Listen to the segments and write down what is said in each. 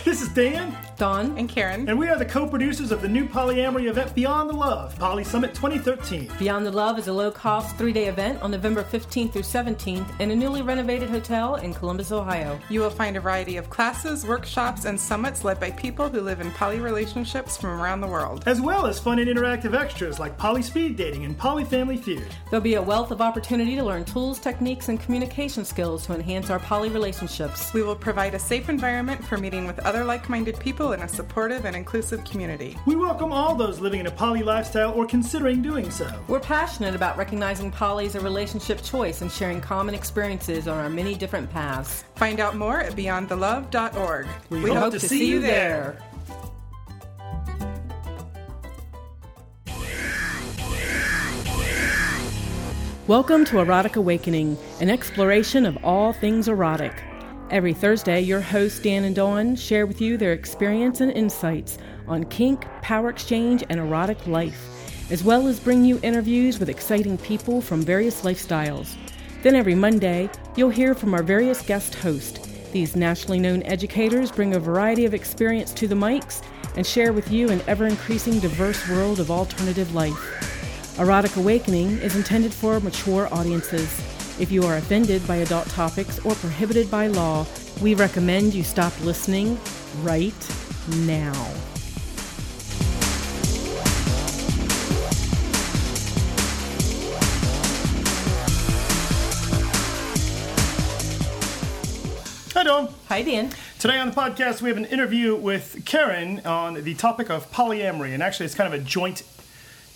This is Dan, Dawn. and Karen. and we are the co producers of the new polyamory event Beyond the Love, Poly Summit 2013. Beyond the Love is a low cost three day event on November 15th through 17th in a newly renovated hotel in Columbus, Ohio. You will find a variety of classes, workshops, and summits led by people who live in poly relationships from around the world. As well as fun and interactive extras like poly speed dating and poly family feud. There'll be a wealth of opportunity to learn tools, techniques, and communication skills to enhance our poly relationships. We will provide a safe environment for meeting with other like minded people in a supportive and inclusive community. We welcome all those living in a poly lifestyle or considering doing so. We're passionate about recognizing poly as a relationship choice and sharing common experiences on our many different paths. Find out more at beyondthelove.org. We hope to see you there. Welcome to Erotic Awakening, an exploration of all things erotic. Every Thursday, your hosts Dan and Dawn share with you their experience and insights on kink, power exchange, and erotic life, as well as bring you interviews with exciting people from various lifestyles. Then every Monday, you'll hear from our various guest hosts. These nationally known educators bring a variety of experience to the mics and share with you an ever increasing diverse world of alternative life. Erotic Awakening is intended for mature audiences. If you are offended by adult topics or prohibited by law, we recommend you stop listening right now. Hi, Dawn. Hi, Dan. Today on the podcast, we have an interview with Karen on the topic of polyamory. And actually, it's kind of a joint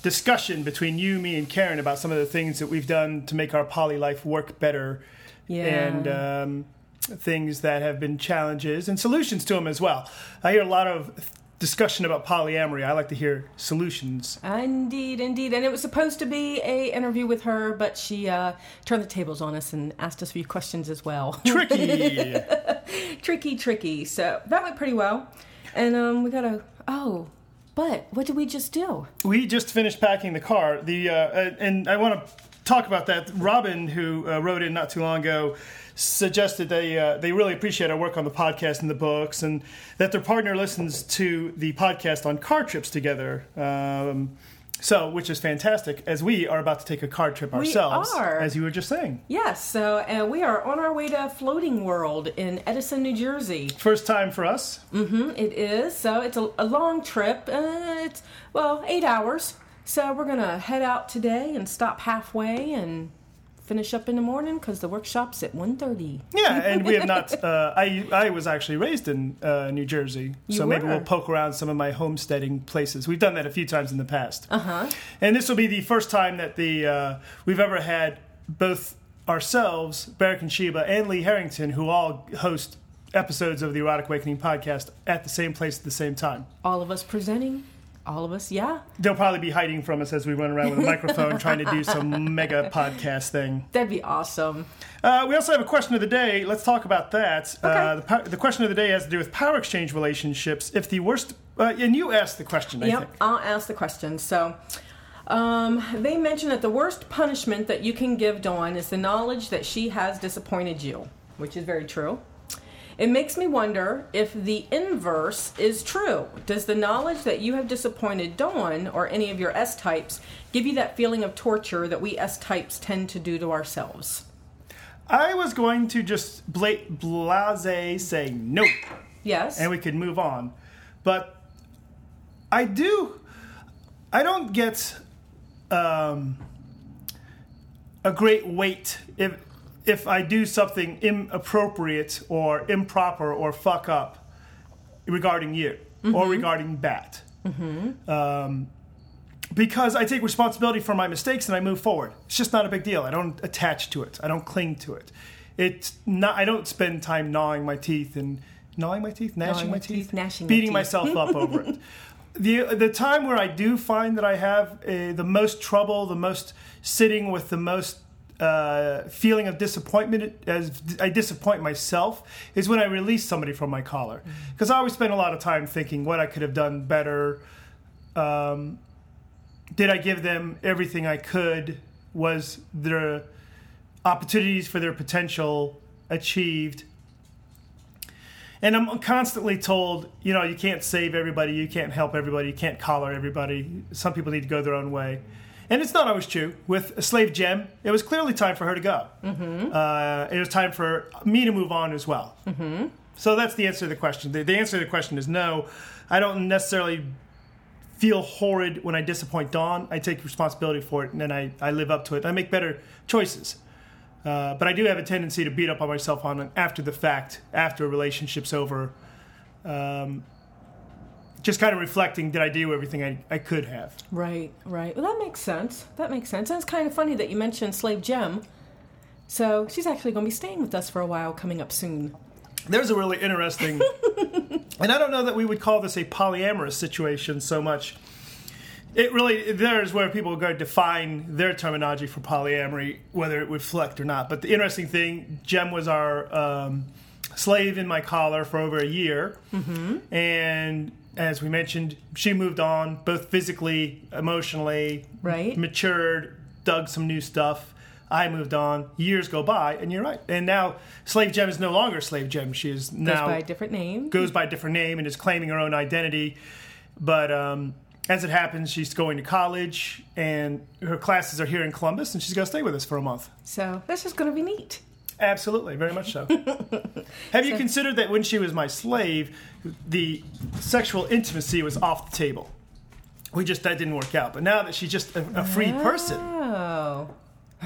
discussion between you, me, and Karen about some of the things that we've done to make our poly life work better. Yeah. And um, things that have been challenges and solutions to them as well. I hear a lot of discussion about polyamory. I like to hear solutions. Indeed, indeed. And it was supposed to be a interview with her, but she uh, turned the tables on us and asked us a few questions as well. Tricky. tricky, tricky. So that went pretty well. And um, we got a, oh, but what did we just do? we just finished packing the car. The uh, uh, and I want to talk about that. Robin, who uh, wrote in not too long ago, suggested they uh, they really appreciate our work on the podcast and the books, and that their partner listens to the podcast on car trips together. Um, so, which is fantastic, as we are about to take a car trip ourselves, are. as you were just saying. Yes, so uh, we are on our way to Floating World in Edison, New Jersey. First time for us. Mm-hmm, it is. So it's a, a long trip. Uh, it's, well, eight hours. So we're going to head out today and stop halfway and finish up in the morning because the workshop's at 1.30. Yeah, and we have not. Uh, I I was actually raised in uh, New Jersey, You so maybe we'll poke around some of my homesteading places. We've done that a few times in the past, Uh-huh. and this will be the first time that the uh, we've ever had both ourselves, Barrick and Sheba, and Lee Harrington, who all host episodes of the Erotic Awakening podcast at the same place at the same time. All of us presenting. All of us, yeah. They'll probably be hiding from us as we run around with a microphone trying to do some mega podcast thing. That'd be awesome. Uh, we also have a question of the day. Let's talk about that. Uh, the, the question of the day has to do with power exchange relationships. If the worst, uh, and you asked the question, I Yep, think. I'll ask the question. So, um, they mentioned that the worst punishment that you can give Dawn is the knowledge that she has disappointed you, which is very true. It makes me wonder if the inverse is true. Does the knowledge that you have disappointed Dawn or any of your S types give you that feeling of torture that we S types tend to do to ourselves? I was going to just bla- blase say nope, Yes. and we could move on. But I do, I don't get um, a great weight if if I do something inappropriate or improper or fuck up regarding you or regarding Bat. Um, because I take responsibility for my mistakes and I move forward. It's just not a big deal. I don't attach to it. I don't cling to it. It's not. I don't spend time gnawing my teeth and gnawing my teeth, gnashing Gnawing my teeth, teeth, gnashing beating teeth. myself up over it. The the time where I do find that I have uh, the most trouble, the most sitting with the most uh, feeling of disappointment as I disappoint myself is when I release somebody from my collar. Because I always spend a lot of time thinking what I could have done better. Um, did I give them everything I could? Was there opportunities for their potential achieved? And I'm constantly told, you know, you can't save everybody, you can't help everybody, you can't collar everybody. Some people need to go their own way. And it's not always true. With Slave Gem, it was clearly time for her to go. Mm-hmm. Uh, it was time for me to move on as well. Mm-hmm. So that's the answer to the question. The, the answer to the question is no. I don't necessarily feel horrid when I disappoint Dawn. I take responsibility for it, and then I, I live up to it. I make better choices. Uh, but I do have a tendency to beat up on myself on after the fact, after a relationship's over. Um, just kind of reflecting, did I do everything I, I could have? Right, right. Well, that makes sense. That makes sense. And it's kind of funny that you mentioned Slave Gem. So she's actually going to be staying with us for a while coming up soon. There's a really interesting, and I don't know that we would call this a polyamorous situation so much. It really there's where people go to define their terminology for polyamory, whether it would reflect or not. But the interesting thing, Jem was our um, slave in my collar for over a year, mm-hmm. and as we mentioned, she moved on both physically, emotionally, right, matured, dug some new stuff. I moved on. Years go by, and you're right. And now Slave Gem is no longer Slave Gem. She is now goes by a different name. Goes by a different name and is claiming her own identity. But um, as it happens, she's going to college, and her classes are here in Columbus, and she's going to stay with us for a month. So this is going to be neat. Absolutely, very much so. Have you considered that when she was my slave, the sexual intimacy was off the table? We just that didn't work out. But now that she's just a, a free person, Oh.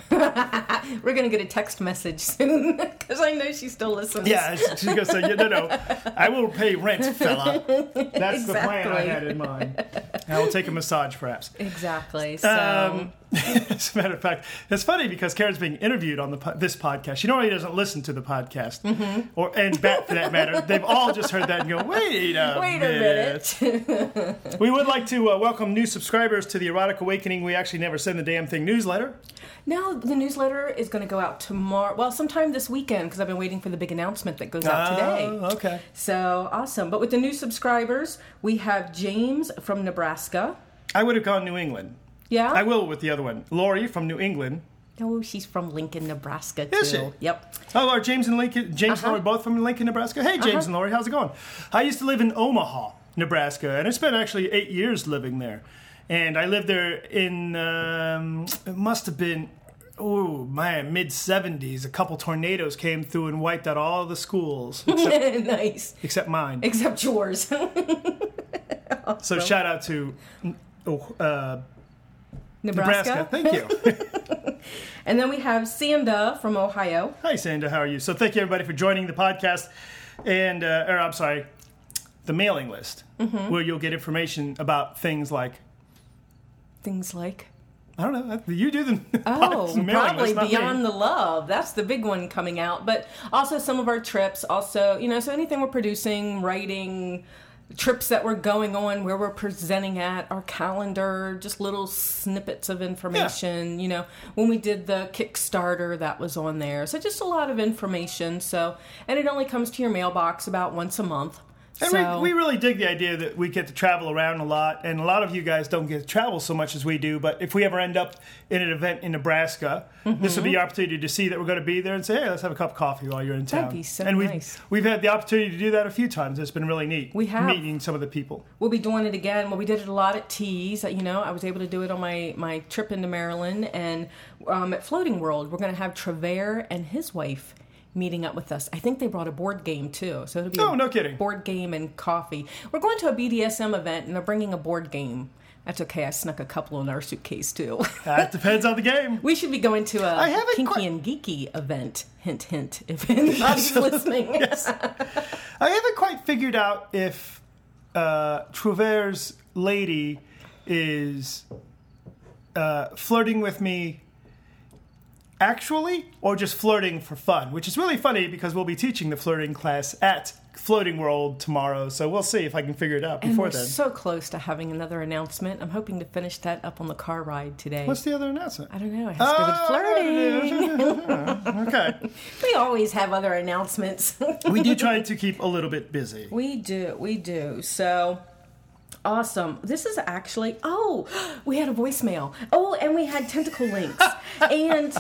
We're gonna get a text message soon because I know she still listens. yeah, she's gonna say, yeah, no, no, I will pay rent, fella. That's the plan I Exactly. had in mind. I will take a massage, perhaps. exactly. So Um, as a matter of fact, it's funny because Karen's being interviewed on the this podcast. She normally doesn't listen to the podcast, Mm-hmm. or and Bat for that matter. They've all just heard that and go, "Wait a wait a minute." minute. We would like to uh, welcome new subscribers to the Erotic Awakening. We actually never send the damn thing newsletter. no, the newsletter is going to go out tomorrow. Well, sometime this weekend because I've been waiting for the big announcement that goes out today. Oh, okay. So awesome! But with the new subscribers, we have James from Nebraska. I would have gone New England. Yeah. I will with the other one. Lori from New England. Oh, she's from Lincoln, Nebraska too. Is she? Yep. Oh, are James and Lincoln, James and Uh-huh. Lori both from Lincoln, Nebraska? Hey, James and Lori, how's it going? I used to live in Omaha, Nebraska, and I spent actually eight years living there. And I lived there in, um, it must have been, oh man, mid 70s. A couple tornadoes came through and wiped out all the schools, except, nice. except mine. Except yours. So shout out to oh, uh, Nebraska. Nebraska. Thank you. And then we have Sanda from Ohio. Hi, Sandra. How are you? So, thank you everybody for joining the podcast, and uh, or I'm sorry, the mailing list, Mm-hmm. where you'll get information about things like Things like I don't know. You do the Oh, probably not me. Beyond the Love. That's the big one coming out. But also some of our trips. Also, you know, so anything we're producing, writing, trips that we're going on, where we're presenting at, our calendar, just little snippets of information. You know, when we did the Kickstarter, that was on there. So just a lot of information. So, and it only comes to your mailbox about once a month. And so, we, we really dig the idea that we get to travel around a lot, and a lot of you guys don't get to travel so much as we do. But if we ever end up in an event in Nebraska, this will be your opportunity to see that we're going to be there and say, "Hey, let's have a cup of coffee while you're in town." That'd be so and we've nice. we've had the opportunity to do that a few times. It's been really neat. We have. meeting some of the people. We'll be doing it again. Well, we did it a lot at Tees. You know, I was able to do it on my, my trip into Maryland. And um, at Floating World, we're going to have Trevor and his wife meeting up with us. I think they brought a board game too. So it'll be Oh, no kidding. board game and coffee. We're going to a BDSM event and they're bringing a board game. That's okay. I snuck a couple in our suitcase too. That depends on the game. we should be going to a kinky quite- and geeky event. Hint, hint. If anybody's listening. yes. I haven't quite figured out if uh, lady is uh, flirting with me actually or just flirting for fun, which is really funny because we'll be teaching the flirting class at Floating World tomorrow. So we'll see if I can figure it out And before we're then. so close to having another announcement. I'm hoping to finish that up on the car ride today. What's the other announcement? I don't know. It has to do with ah, flirting. okay. we always have other announcements. We do try to keep a little bit busy. we do. We do. So awesome. This is actually, oh, we had a voicemail. Oh, and we had tentacle links. and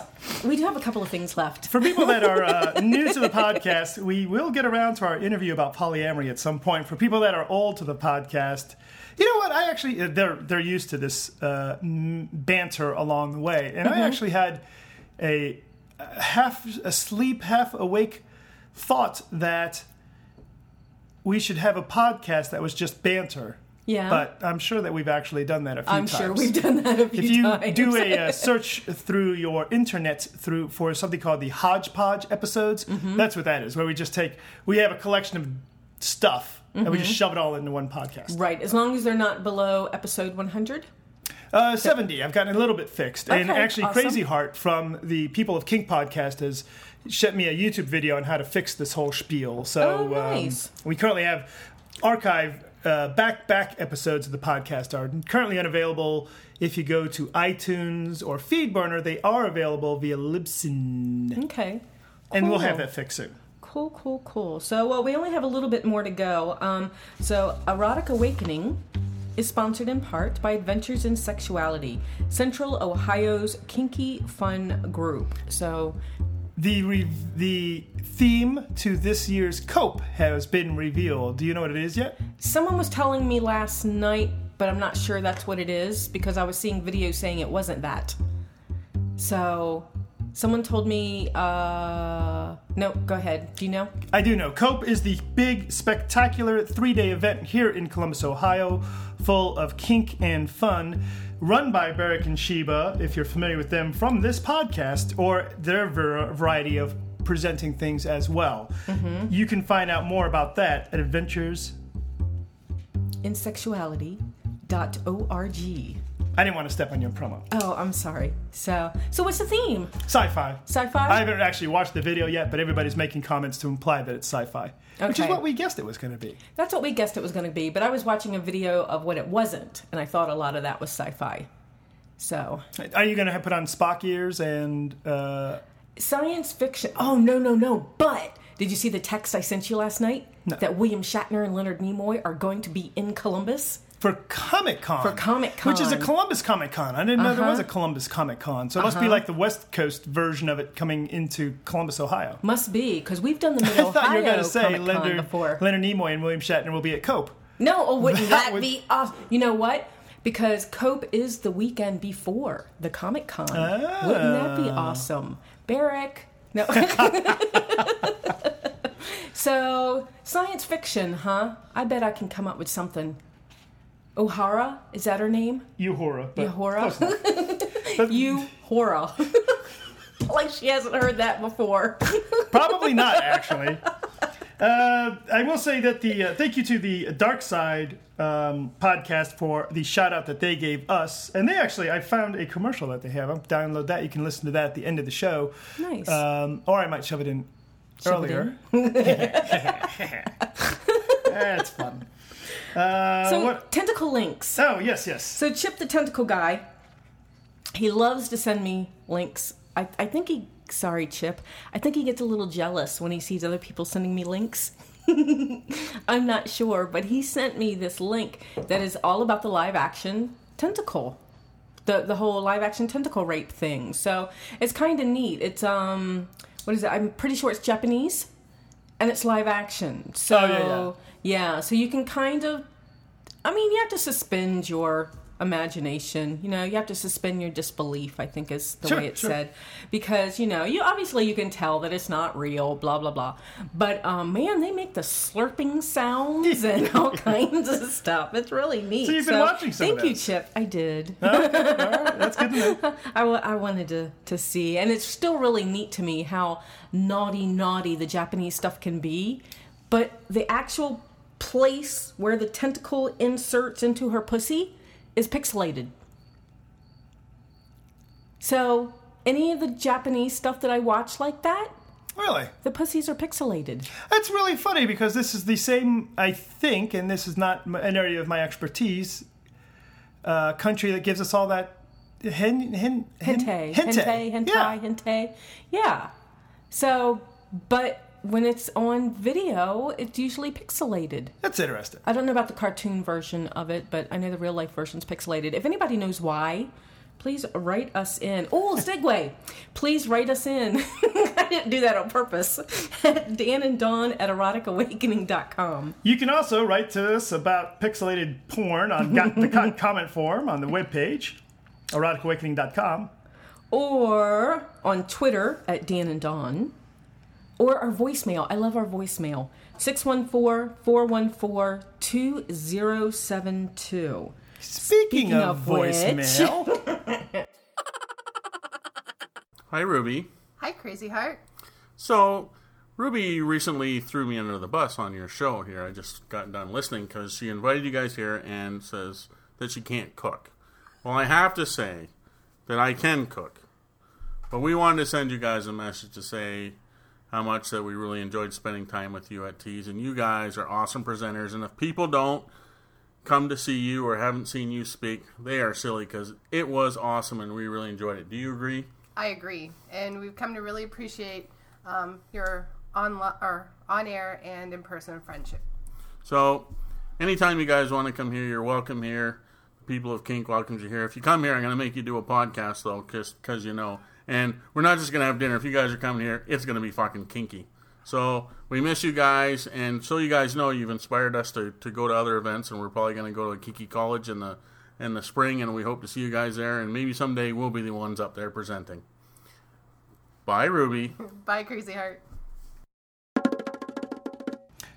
we do have a couple of things left. For people that are uh, new to the podcast, we will get around to our interview about polyamory at some point. For people that are old to the podcast, you know what? I actually uh, they're they're used to this uh, banter along the way, and I actually had a half asleep, half awake thought that we should have a podcast that was just banter. Yeah. But I'm sure that we've actually done that a few times. I'm times. sure we've done that a few times. If you times. do a uh, search through your internet through for something called the hodgepodge episodes, Mm-hmm. that's what that is. Where we just take we have a collection of stuff and we just Mm-hmm. shove it all into one podcast. right, as long as they're not below episode 100. Uh, Seventy, I've gotten a little bit fixed, and actually, awesome. Crazy Heart from the People of Kink podcast has sent me a YouTube video on how to fix this whole spiel. So Oh, nice. um, we currently have archive uh, back back episodes of the podcast are currently unavailable. If you go to iTunes or Feedburner, they are available via Libsyn, Okay. and we'll have that fixed soon. Cool, cool, cool. So, well, we only have a little bit more to go. Um, so, Erotic Awakening is sponsored in part by Adventures in Sexuality, Central Ohio's kinky fun group. So, The re- the theme to this year's Cope has been revealed. Do you know what it is yet? someone was telling me last night, but I'm not sure that's what it is because I was seeing videos saying it wasn't that. So, someone told me, uh, no, go ahead. Do you know? I do know. COPE is the big, spectacular three day event here in Columbus, Ohio, full of kink and fun, run by Barrick and Sheba, if you're familiar with them from this podcast, or their ver- variety of presenting things as well. Mm-hmm. You can find out more about that at Adventures. insexuality.org. I didn't want to step on your promo. Oh, I'm sorry. So, so what's the theme? Sci fi. Sci-fi? I haven't actually watched the video yet, but everybody's making comments to imply that it's sci fi, which is what we guessed it was going to be. That's what we guessed it was going to be, but I was watching a video of what it wasn't, and I thought a lot of that was sci-fi. So, Are you going to put on Spock ears and. Uh, science fiction. Oh no, no, no! But did you see the text I sent you last night? No. That William Shatner and Leonard Nimoy are going to be in Columbus. For Comic Con. For Comic-Con. Which is a Columbus Comic Con. I didn't know there Uh-huh. was a Columbus Comic Con. So it must be like the West Coast version of it coming into Columbus, Ohio. Must be because we've done the Mid I thought you were going to say Comic Con Leonard, before. Leonard Nimoy and William Shatner will be at Cope. No, oh, wouldn't That that, would- be awesome? You know what? Because Cope is the weekend before the Comic Con. Wouldn't that be Ah. awesome? Barrick. No. so, science fiction, huh? I bet I can come up with something. O'Hara? Is that her name? Uhura. Uhura? You Hora. like she hasn't heard that before. Probably not, actually. Uh, I will say that the uh, thank you to the Dark Side um, podcast for the shout out that they gave us, and they actually I found a commercial that they have. I'll download that. You can listen to that at the end of the show. Nice. Um, or I might shove it in Shove it earlier. That's fun. Uh, so, what? tentacle links. Oh yes, yes. So Chip the tentacle guy, he loves to send me links. I, I think he sorry Chip. I think he gets a little jealous when he sees other people sending me links. I'm not sure, but he sent me this link that is all about the live action tentacle. The the whole live action tentacle rape thing. So it's kind of neat. It's um what is it? I'm pretty sure it's Japanese and it's live action. So Oh, yeah, yeah. yeah, so you can kind of I mean, you have to suspend your imagination. You know, you have to suspend your disbelief. I think is the Sure, way it's sure. said, because you know, you obviously you can tell that it's not real. Blah blah blah. But um, man, they make the slurping sounds and all kinds of stuff. It's really neat. So you've been watching some of Thank you. Chip. I did. Right, that's good to know. I, I wanted to, to see. And it's still really neat to me how naughty, naughty the Japanese stuff can be. But the actual place where the tentacle inserts into her pussy is pixelated. So, any of the Japanese stuff that I watch like that, Really, the pussies are pixelated. that's really funny because this is the same. I think, and this is not an area of my expertise. Uh, country that gives us all that hen, hen, hen, Hente, hente, hentai, Yeah. hente. Yeah. So, but when it's on video, it's usually pixelated. That's interesting. I don't know about the cartoon version of it, but I know the real life version's pixelated. If anybody knows why, please write us in. Oh, segue! please write us in. I didn't do that on purpose. Dan and Dawn at eroticawakening.com. You can also write to us about pixelated porn on got the co- comment form on the webpage, eroticawakening.com. Or on Twitter at Dan and Dawn. Or our voicemail. I love our voicemail. 614 414 2072. Speaking, of, of which- voicemail, Hi, Ruby. Hi, Crazy Heart. So, Ruby recently threw me under the bus on your show here. I just got done listening because she invited you guys here and says that she can't cook. Well, I have to say that I can cook. But we wanted to send you guys a message to say how much that we really enjoyed spending time with you at Tees. And you guys are awesome presenters. And if people don't come to see you or haven't seen you speak, they are silly because it was awesome and we really enjoyed it. Do you agree? I agree, and we've come to really appreciate um, your on or on air and in person friendship. So, anytime you guys want to come here, you're welcome here. The people of Kink welcomes you here. If you come here, I'm going to make you do a podcast, though, because you know. And we're not just going to have dinner. If you guys are coming here, it's going to be fucking kinky. So, we miss you guys. And so you guys know, you've inspired us to, to go to other events. And we're probably going to go to Kinky College in the, in the spring. And we hope to see you guys there. And maybe someday we'll be the ones up there presenting. Bye, Ruby. Bye, Crazy Heart.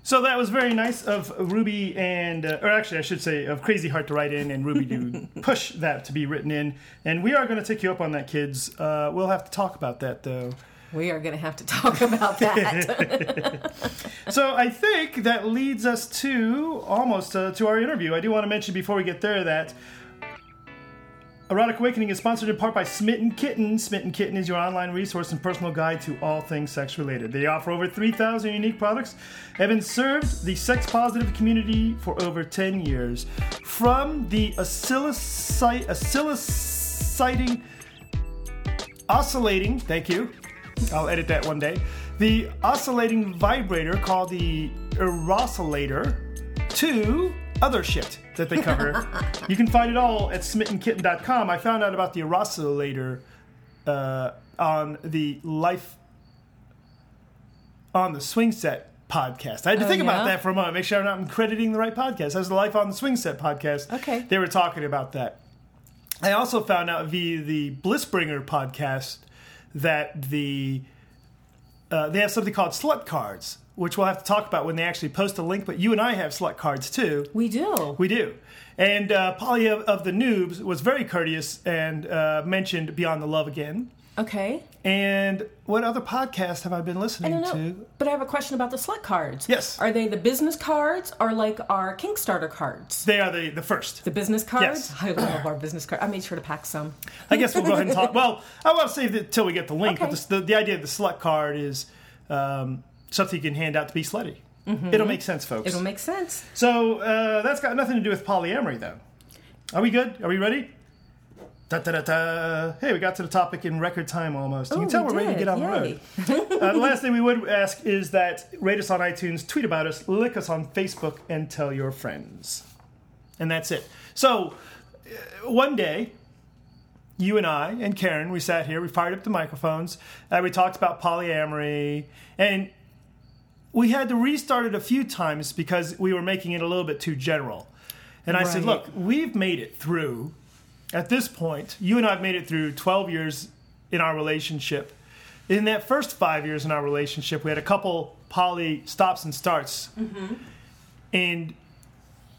So that was very nice of Ruby and, uh, or actually, I should say, of Crazy Heart to write in and Ruby to push that to be written in. And we are going to take you up on that, kids. Uh, we'll have to talk about that, though. We are going to have to talk about that. So I think that leads us to almost uh, to our interview. I do want to mention before we get there that Erotic Awakening is sponsored in part by Smitten Kitten. Smitten Kitten is your online resource and personal guide to all things sex related. They offer over 3,000 unique products, having served the sex positive community for over 10 years. From the oscillocyting, oscillating, thank you. I'll edit that one day. The oscillating vibrator called the Eroscillator to other shit that they cover. you can find it all at smittenkitten.com. I found out about the Eroscillator uh, on the Life on the Swing Set podcast. I had to Oh, think about that for a moment, make sure I'm not crediting the right podcast. That was the Life on the Swing Set podcast. Okay. They were talking about that. I also found out via the Blissbringer podcast that the uh, they have something called slut cards, which we'll have to talk about when they actually post a link. But you and I have slut cards too. we do. We do. And uh, Polly of, of the Noobs was very courteous and uh, mentioned Beyond the Love Again. Okay. And what other podcast have I been I listening don't know. to? But I have a question about the slut cards. Yes. Are they the business cards or like our Kickstarter cards? They are the, the first. The business cards? Yes. I love our business cards. I made sure to pack some. I guess we'll go ahead and talk. Well, I want to save it till we get the link. Okay. But the, the, the idea of the slut card is um, something you can hand out to be slutty. It'll make sense, folks. It'll make sense. So uh, that's got nothing to do with polyamory, though. Are we good? Are we ready? Da, da, da, da. Hey, we got to the topic in record time almost. You Oh, can tell we we're ready to get on the road. uh, the last thing we would ask is that rate us on iTunes, tweet about us, lick us on Facebook, and tell your friends. And that's it. So uh, one day, you and I and Karen, we sat here, we fired up the microphones, and we talked about polyamory, and we had to restart it a few times because we were making it a little bit too general. And I said, look, we've made it through, at this point, you and I have made it through 12 years in our relationship. In that first five years in our relationship, we had a couple poly stops and starts. Mm-hmm. And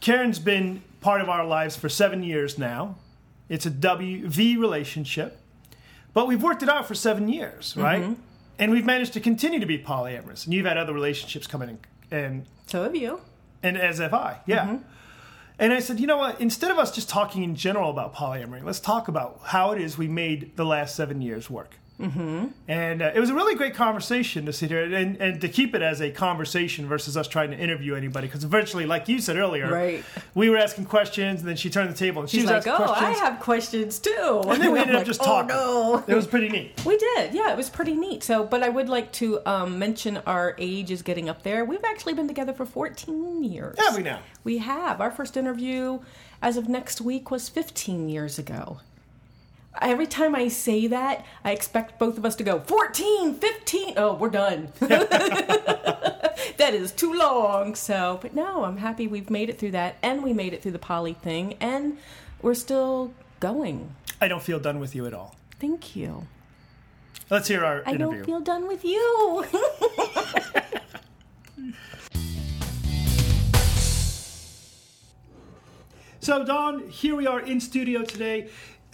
Karen's been part of our lives for seven years now. It's a WV relationship. But we've worked it out for seven years, right? Mm-hmm. And we've managed to continue to be polyamorous. And you've had other relationships come in and, and So have you. and as have I, yeah. Mm-hmm. And I said, you know what? Instead of us just talking in general about polyamory, let's talk about how it is we made the last seven years work. Mm-hmm. And uh, it was a really great conversation to sit here and, and to keep it as a conversation versus us trying to interview anybody. Because eventually, like you said earlier, Right. we were asking questions, and then she turned the table and she She's was like, "Oh, I questions. have questions too." and then we ended up just "Oh, talking. no. It was pretty neat. We did, yeah. It was pretty neat. So, but I would like to um, mention our age is getting up there. We've actually been together for 14 years. Have we now? We have. Our first interview, as of next week, was 15 years ago. Every time I say that, I expect both of us to go 14, 15. Oh, we're done. that is too long. So, but no, I'm happy we've made it through that, and we made it through the poly thing, and we're still going. I don't feel done with you at all. Thank you. Let's hear our I interview. don't feel done with you. So, Dawn, here we are in studio today.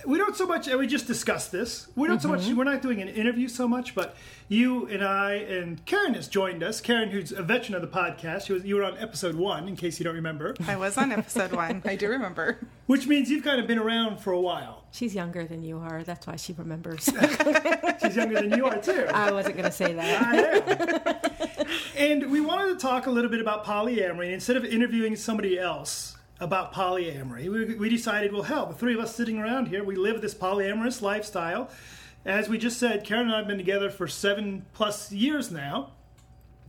We don't so much, and we just discussed this. We don't so much, Mm-hmm. we're not doing an interview so much, but you and I and Karen has joined us. Karen, who's a veteran of the podcast, you, was, you were on episode one, in case you don't remember, I was on episode one. I do remember. which means you've kind of been around for a while. She's younger than you are. That's why she remembers. She's younger than you are, too. I wasn't going to say that. I am. and we wanted to talk a little bit about polyamory. Instead of interviewing somebody else about polyamory, we, we decided, well, hell, the three of us sitting around here, we live this polyamorous lifestyle. As we just said, Karen and I have been together for seven plus years now.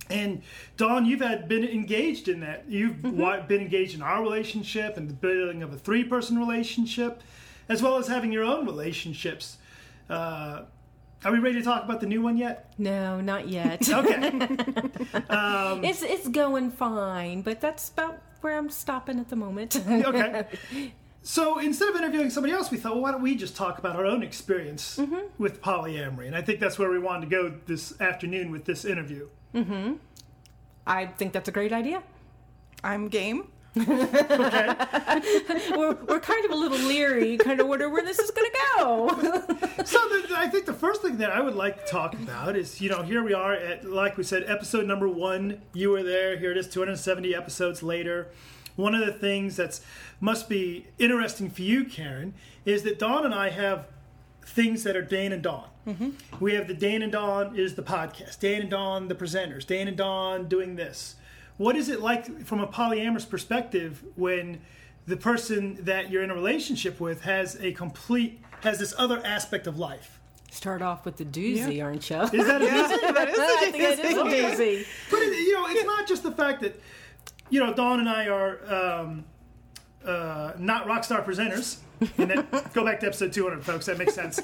And Dawn, you've had been engaged in that. You've wa- been engaged in our relationship and the building of a three-person relationship, as well as having your own relationships. Uh, are we ready to talk about the new one yet? No, not yet. Okay. It's it's going fine, but that's about where I'm stopping at the moment. okay. So instead of interviewing somebody else, we thought, well, why don't we just talk about our own experience mm-hmm. with polyamory? And I think that's where we wanted to go this afternoon with this interview. Mm-hmm. I think that's a great idea. I'm game. Okay. We're, we're kind of a little leery, kind of wonder where this is going to go. so the, I think the first thing that I would like to talk about is, you know, here we are at, like we said, episode number one. You were there. Here it is, 270 episodes later. One of the things that's must be interesting for you, Karen, is that Dawn and I have things that are Dan and Dawn. Mm-hmm. We have the Dan and Dawn is the podcast. Dan and Dawn, the presenters. Dan and Dawn doing this. What is it like from a polyamorous perspective when the person that you're in a relationship with has a complete has this other aspect of life? Start off with the doozy, aren't you? Is that a that is I think it is a doozy. But it, you know, it's not just the fact that you know Dawn and I are um, uh, not rock star presenters. And that, go back to episode 200, folks. That makes sense.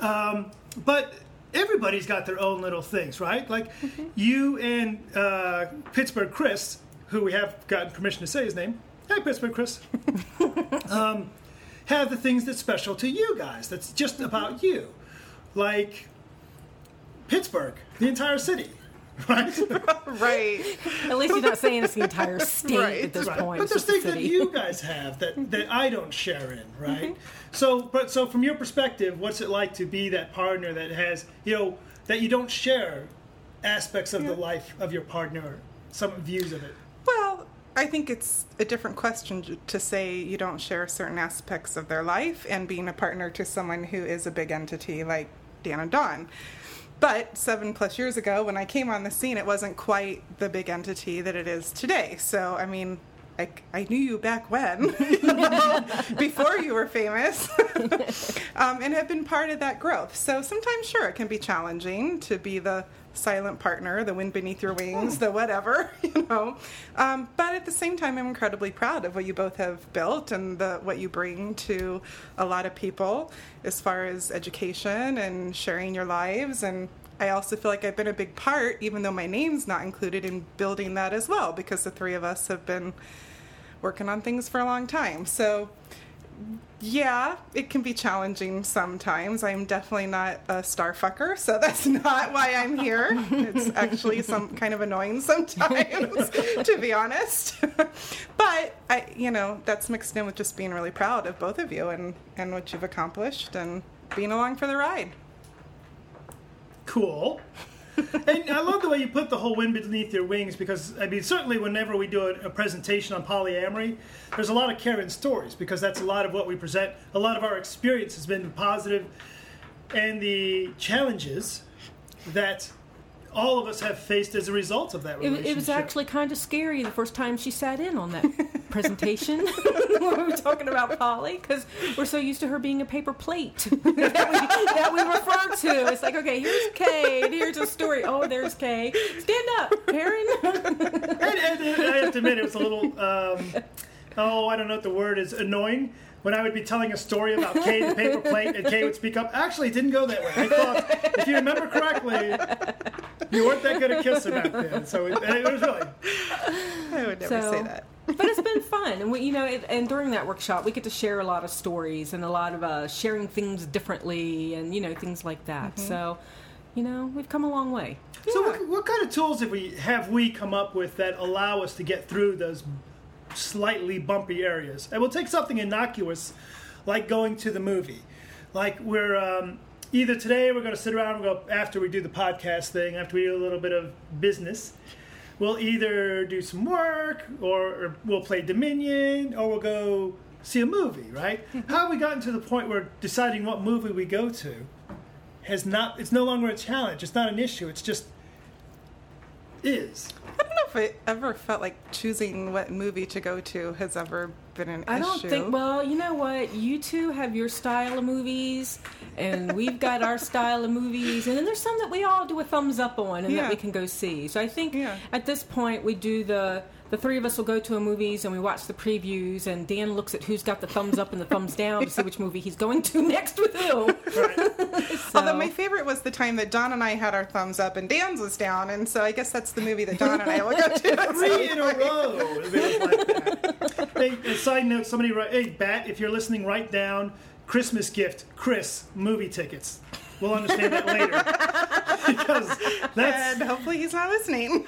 Um, but everybody's got their own little things, right? Like you and uh, Pittsburgh Chris, who we have gotten permission to say his name. Hey, Pittsburgh Chris. um, have the things that's special to you guys. That's just about you, like Pittsburgh, the entire city, right? Right. At least you're not saying it's the entire state Right, at this Right. point. But there's just the things that you guys have that, that I don't share in, mm-hmm. right? So, but so from your perspective, what's it like to be that partner that has, you know, that you don't share aspects of the life of your partner, some views of it? Well, I think it's a different question to say you don't share certain aspects of their life and being a partner to someone who is a big entity like Dan and Dawn. But seven plus years ago, when I came on the scene, it wasn't quite the big entity that it is today. So, I mean, I, I knew you back when, before you were famous, um, and have been part of that growth. So sometimes, sure, it can be challenging to be the silent partner, the wind beneath your wings, the whatever, you know. Um, but at the same time, I'm incredibly proud of what you both have built and the, what you bring to a lot of people as far as education and sharing your lives. And I also feel like I've been a big part, even though my name's not included, in building that as well, because the three of us have been working on things for a long time. So yeah, it can be challenging sometimes. I'm definitely not a star fucker, so that's not why I'm here. It's actually some kind of annoying sometimes, to be honest. but I, you know, that's mixed in with just being really proud of both of you and and what you've accomplished and being along for the ride. Cool. and I love the way you put the whole wind beneath your wings because I mean certainly whenever we do a, a presentation on polyamory, there's a lot of Karen stories because that's a lot of what we present. A lot of our experience has been positive and the challenges that all of us have faced as a result of that It, it was actually kind of scary the first time she sat in on that presentation when we were talking about poly because we're so used to her being a paper plate that, we, that we refer to. It's like, okay, here's Kay, and here's a story. Oh, there's Kay. Stand up, Karen. and, and, and I have to admit, it was a little, um, oh, I don't know what the word is, annoying. When I would be telling a story about Kay the paper plate, and Kay would speak up. Actually, it didn't go that way. I thought, if you remember correctly, you weren't that good at kissing back then. So it, it was really. I would never So- say that. but it's been fun, and we, you know, it, and during that workshop, we get to share a lot of stories and a lot of uh, sharing things differently, and you know, things like that. So, you know, we've come a long way. So, what, what kind of tools have we have we come up with that allow us to get through those slightly bumpy areas? And we'll take something innocuous, like going to the movie. Like we're um, either today we're going to sit around and go after we do the podcast thing, after we do a little bit of business. We'll either do some work, or, or we'll play Dominion, or we'll go see a movie. Right? How have we gotten to the point where deciding what movie we go to? has not it's no longer a challenge it's not an issue it's just is I don't know if I ever felt like choosing what movie to go to has ever been an I issue. I don't think. Well, you know what? You two have your style of movies, and we've got our style of movies, and then there's some that we all do a thumbs up on, and Yeah. that we can go see. So I think Yeah. at this point we do the. The three of us will go to a movies and we watch the previews, and Dan looks at who's got the thumbs up and the thumbs down to see which movie he's going to next with who. right Although my favorite was the time that Dawn and I had our thumbs up and Dan's was down, and so I guess that's the movie that Dawn and I will go to. three in a row like hey a side note somebody write hey bat if you're listening write down christmas gift chris movie tickets we'll understand that later because that's And hopefully he's not listening.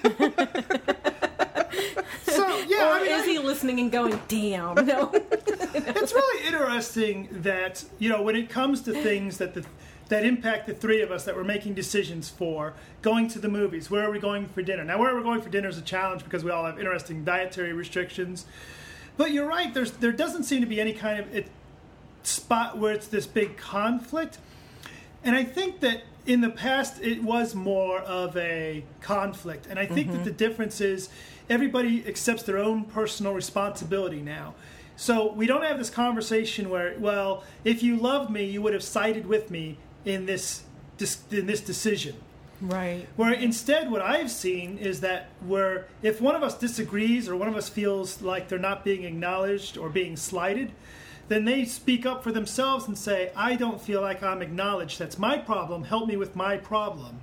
so yeah Or I mean, is I- he listening and going, "Damn"? No. it's really interesting that you know when it comes to things that the that impact the three of us that we're making decisions for going to the movies where are we going for dinner now where we're going for dinner is a challenge because we all have interesting dietary restrictions but you're right there's there doesn't seem to be any kind of it, spot where it's this big conflict and I think that in the past it was more of a conflict. And I think that mm-hmm. the difference is everybody accepts their own personal responsibility now. So we don't have this conversation where, well, if you loved me, you would have sided with me in this in this decision. right. Where instead, what I've seen is that where if one of us disagrees or one of us feels like they're not being acknowledged or being slighted, then they speak up for themselves and say, I don't feel like I'm acknowledged. That's my problem. Help me with my problem.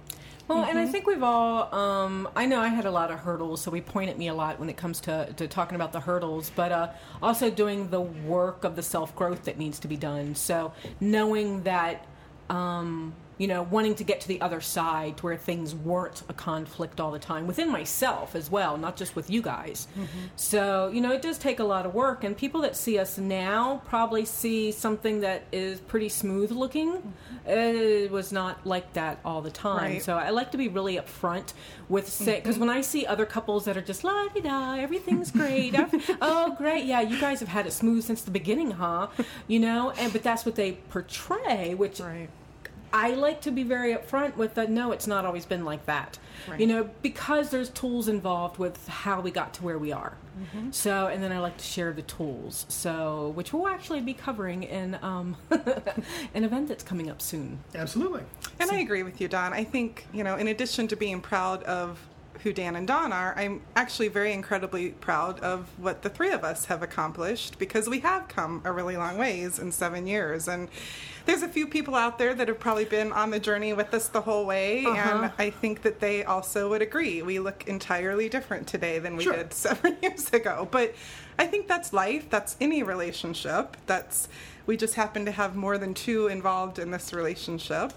Well, and I Mm-hmm. think we've all. Um, I know I had a lot of hurdles, so we point at me a lot when it comes to, to talking about the hurdles, but uh, also doing the work of the self growth that needs to be done. So knowing that. Um, you know, wanting to get to the other side to where things weren't a conflict all the time within myself as well, not just with you guys. Mm-hmm. So, you know, it does take a lot of work. And people that see us now probably see something that is pretty smooth looking. It was not like that all the time. Right. So I like to be really upfront with say because when I see other couples that are just la di da, everything's great. Oh, great, yeah, you guys have had it smooth since the beginning, huh? You know, and but that's what they portray, which Right. I like to be very upfront with the no, it's not always been like that. Right. You know, because there's tools involved with how we got to where we are. Mm-hmm. So, and then I like to share the tools. So, which we'll actually be covering in um, an event that's coming up soon. Absolutely. And I agree with you, Dawn. I think, you know, in addition to being proud of who Dan and Dawn are, I'm actually very incredibly proud of what the three of us have accomplished because we have come a really long ways in seven years. And there's a few people out there that have probably been on the journey with us the whole way. And I think that they also would agree. We look entirely different today than we Sure. did seven years ago. But I think that's life. That's any relationship. That's we just happen to have more than two involved in this relationship.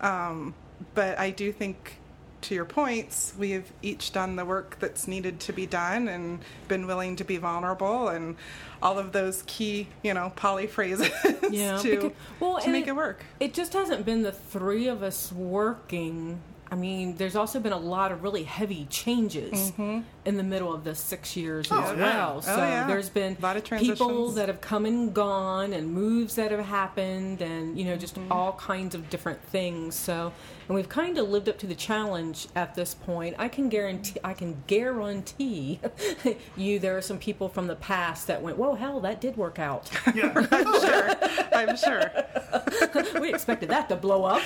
Um, but I do think, to your points, we have each done the work that's needed to be done and been willing to be vulnerable and all of those key, you know, poly phrases Yeah, to, because- well, to make it work. It just hasn't been the three of us working. I mean, there's also been a lot of really heavy changes in the middle of the six years as yeah. well. Oh, So yeah. there's been A lot of people that have come and gone, and moves that have happened, and you know, just Mm-hmm. all kinds of different things. So, and we've kind of lived up to the challenge at this point. I can guarantee, I can guarantee you, there are some people from the past that went, "Whoa, hell, that did work out." Yeah. I'm sure. I'm sure. we expected that to blow up.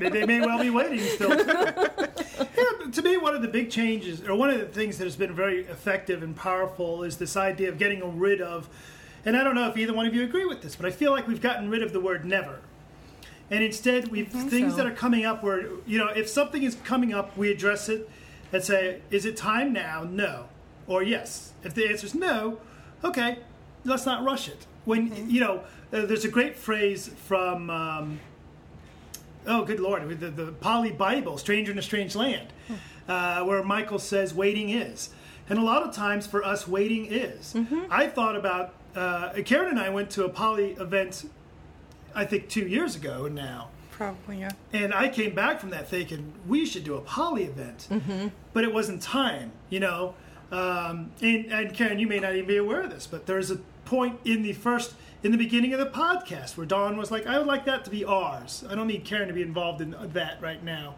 they, they may well be waiting still. yeah, to me, one of the big changes, or one of the things that has been very effective and powerful, is this idea of getting rid of. And I don't know if either one of you agree with this, but I feel like we've gotten rid of the word never. And instead, we've things so. that are coming up where you know if something is coming up, we address it and say, "Is it time now?" No, or yes. If the answer is no, okay, let's not rush it. When you know, uh, there's a great phrase from. Um, oh, good lord, the, the poly Bible, Stranger in a Strange Land, uh, where Michael says, waiting is. And a lot of times for us, waiting is. I thought about, uh, Karen and I went to a poly event, I think two years ago now. Probably, yeah. And I came back from that thinking we should do a poly event, but it wasn't time, you know. Um, and, and Karen, you may not even be aware of this, but there's a point in the first, in the beginning of the podcast, where Dawn was like, "I would like that to be ours. I don't need Karen to be involved in that right now."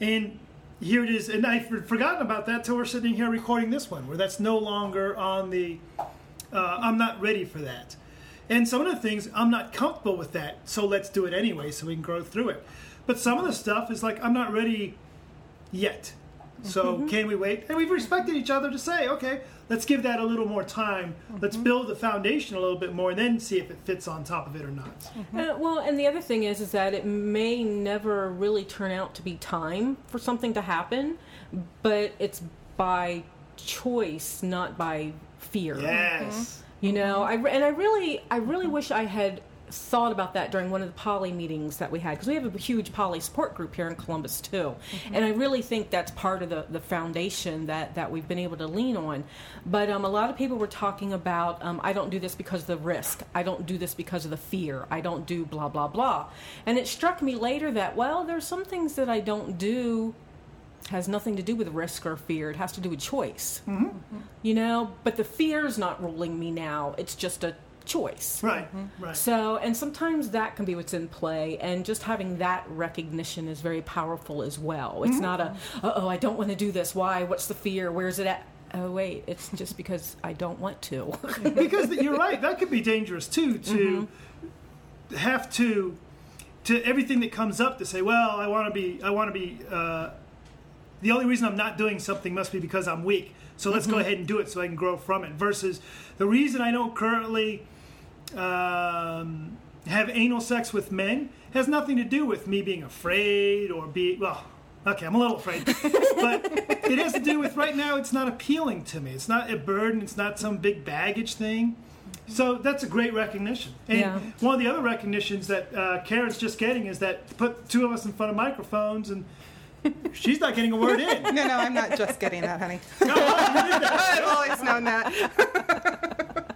And here it is, and I've forgotten about that till we're sitting here recording this one, where that's no longer on the. Uh, I'm not ready for that. And some of the things I'm not comfortable with that, so let's do it anyway so we can grow through it. But some of the stuff is like I'm not ready yet. So mm-hmm. can we wait? And we've respected each other to say, okay, let's give that a little more time. Let's mm-hmm. build the foundation a little bit more, and then see if it fits on top of it or not. Mm-hmm. Uh, well, and the other thing is, is that it may never really turn out to be time for something to happen, but it's by choice, not by fear. Yes. You know, I and I really, I really wish I had thought about that during one of the poly meetings that we had because we have a huge poly support group here in Columbus too, and I really think that's part of the, the foundation that that we've been able to lean on. But um, a lot of people were talking about um, I don't do this because of the risk, I don't do this because of the fear, I don't do blah blah blah, and it struck me later that well, there's some things that I don't do has nothing to do with risk or fear. It has to do with choice. Mm-hmm. Mm-hmm. You know, but the fear's not ruling me now. It's just a choice. Right. Mm-hmm. Right. So, and sometimes that can be what's in play, and just having that recognition is very powerful as well. It's not a, uh oh, I don't want to do this. Why? What's the fear? Where's it at? Oh, wait, it's just because I don't want to. because you're right that could be dangerous too to have to to everything that comes up to say well i want to be i want to be uh, the only reason i'm not doing something must be because i'm weak. So let's go ahead and do it so i can grow from it. Versus the reason i don't currently um, have anal sex with men has nothing to do with me being afraid or be well okay i'm a little afraid. But it has to do with right now it's not appealing to me. It's not a burden. It's not some big baggage thing. So that's a great recognition. And Yeah. one of the other recognitions that uh, karen's just getting is that put two of us in front of microphones and she's not getting a word in No, no, I'm not just getting that, honey. I've always known that.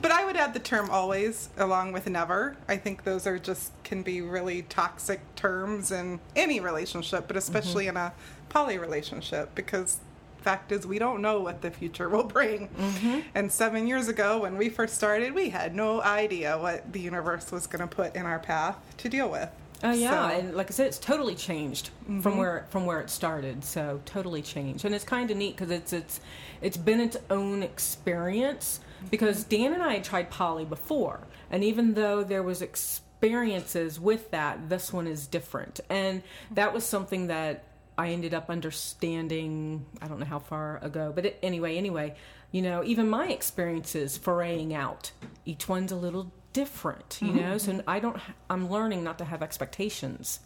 but I would add the term always along with never. I think those are just can be really toxic terms in any relationship, but especially mm-hmm. in a poly relationship because fact is we don't know what the future will bring. Mm-hmm. And 7 years ago when we first started, we had no idea what the universe was going to put in our path to deal with. Oh yeah, So- and like I said, it's totally changed from mm-hmm. where from where it started. So totally changed, and it's kind of neat because it's it's it's been its own experience. Because mm-hmm. Dan and I had tried poly before, and even though there was experiences with that, this one is different, and mm-hmm. that was something that I ended up understanding. I don't know how far ago, but it, anyway, anyway, you know, even my experiences foraying out, each one's a little different, you mm-hmm, know. So mm-hmm. I don't. I'm learning not to have expectations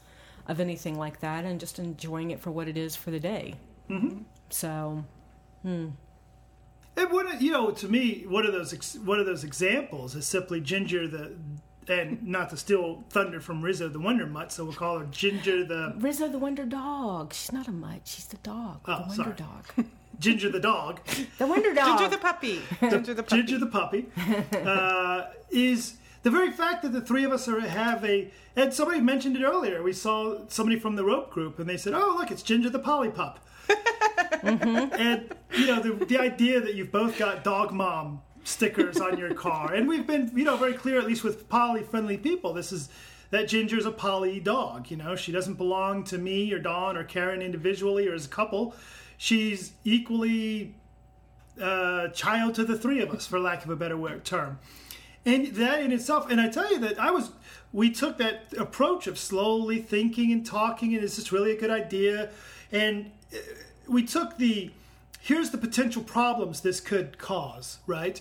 of anything like that, and just enjoying it for what it is for the day. Mm-hmm. So hmm. And what you know, to me, one of those one of those examples is simply Ginger the, and not to steal thunder from Rizzo the Wonder Mutt, so we'll call her Ginger the Rizzo the Wonder Dog. She's not a mutt. She's the dog. Oh, the Wonder sorry. Dog. Ginger the dog, The Wonder Dog. Ginger the puppy. Ginger the puppy. Ginger the puppy, uh, is the very fact that the three of us are have a and somebody mentioned it earlier. We saw somebody from the rope group, and they said, "Oh, look, it's Ginger the poly Pup." And you know the the idea that you've both got dog mom stickers on your car, and we've been you know very clear, at least with poly friendly people. This is that Ginger's a poly dog. You know, she doesn't belong to me or Dawn or Karen individually or as a couple. She's equally uh, child to the three of us, for lack of a better word, term. And that in itself, and I tell you that I was, we took that approach of slowly thinking and talking, and is this really a good idea? And uh, we took the, here's the potential problems this could cause, right?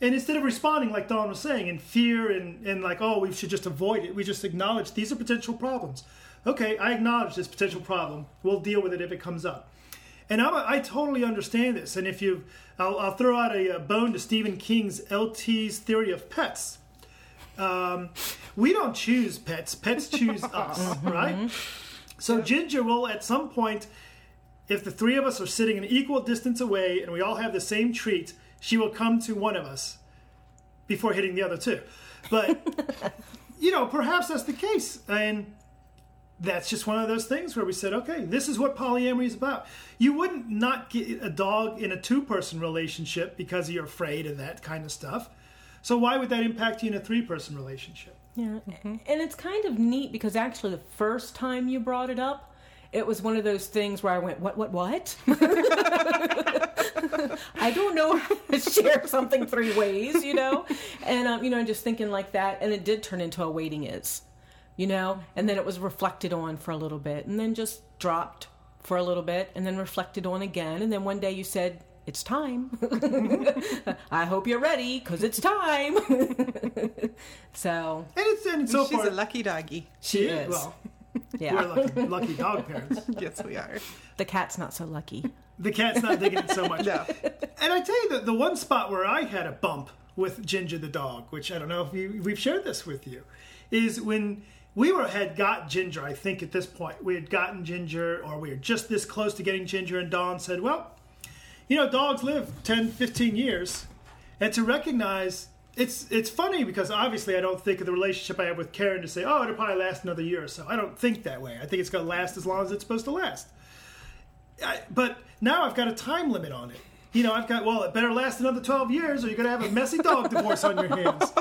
And instead of responding, like Dawn was saying, in fear and, and like, oh, we should just avoid it, we just acknowledge these are potential problems. Okay, I acknowledge this potential problem. We'll deal with it if it comes up. And I'm, I totally understand this. And if you, I'll, I'll throw out a, uh bone to Stephen King's LT's theory of pets. Um, we don't choose pets; pets choose us, right? So Ginger will, at some point, if the three of us are sitting an equal distance away and we all have the same treat, she will come to one of us before hitting the other two. But you know, perhaps that's the case, and that's just one of those things where we said, okay, this is what polyamory is about. You wouldn't not get a dog in a two person relationship because you're afraid of that kind of stuff. So why would that impact you in a three person relationship? Yeah. And it's kind of neat because actually the first time you brought it up, it was one of those things where I went, what, what, what? I don't know how to share something three ways, you know? And, um, you know, I'm just thinking like that. And it did turn into a waiting is, you know? And then it was reflected on for a little bit and then just dropped for a little bit and then reflected on again. And then one day you said, it's time. I hope you're ready because it's time. so, And it's and so She's far a lucky doggy. she is. Well, yeah. we're lucky, lucky dog parents. Yes, we are. The cat's not so lucky. The cat's not digging it so much. No. And I tell you that the one spot where I had a bump with Ginger the dog, which I don't know if you, we've shared this with you, is when we were had got Ginger. I think at this point we had gotten Ginger, or we were just this close to getting Ginger, and Dawn said, "Well, you know, dogs live 10, 15 years, and to recognize." It's it's funny because obviously I don't think of the relationship I have with Karen to say, oh, it'll probably last another year or so. I don't think that way. I think it's going to last as long as it's supposed to last. I, but now I've got a time limit on it. You know, I've got well, it better last another twelve years, or you're gonna have a messy dog divorce on your hands.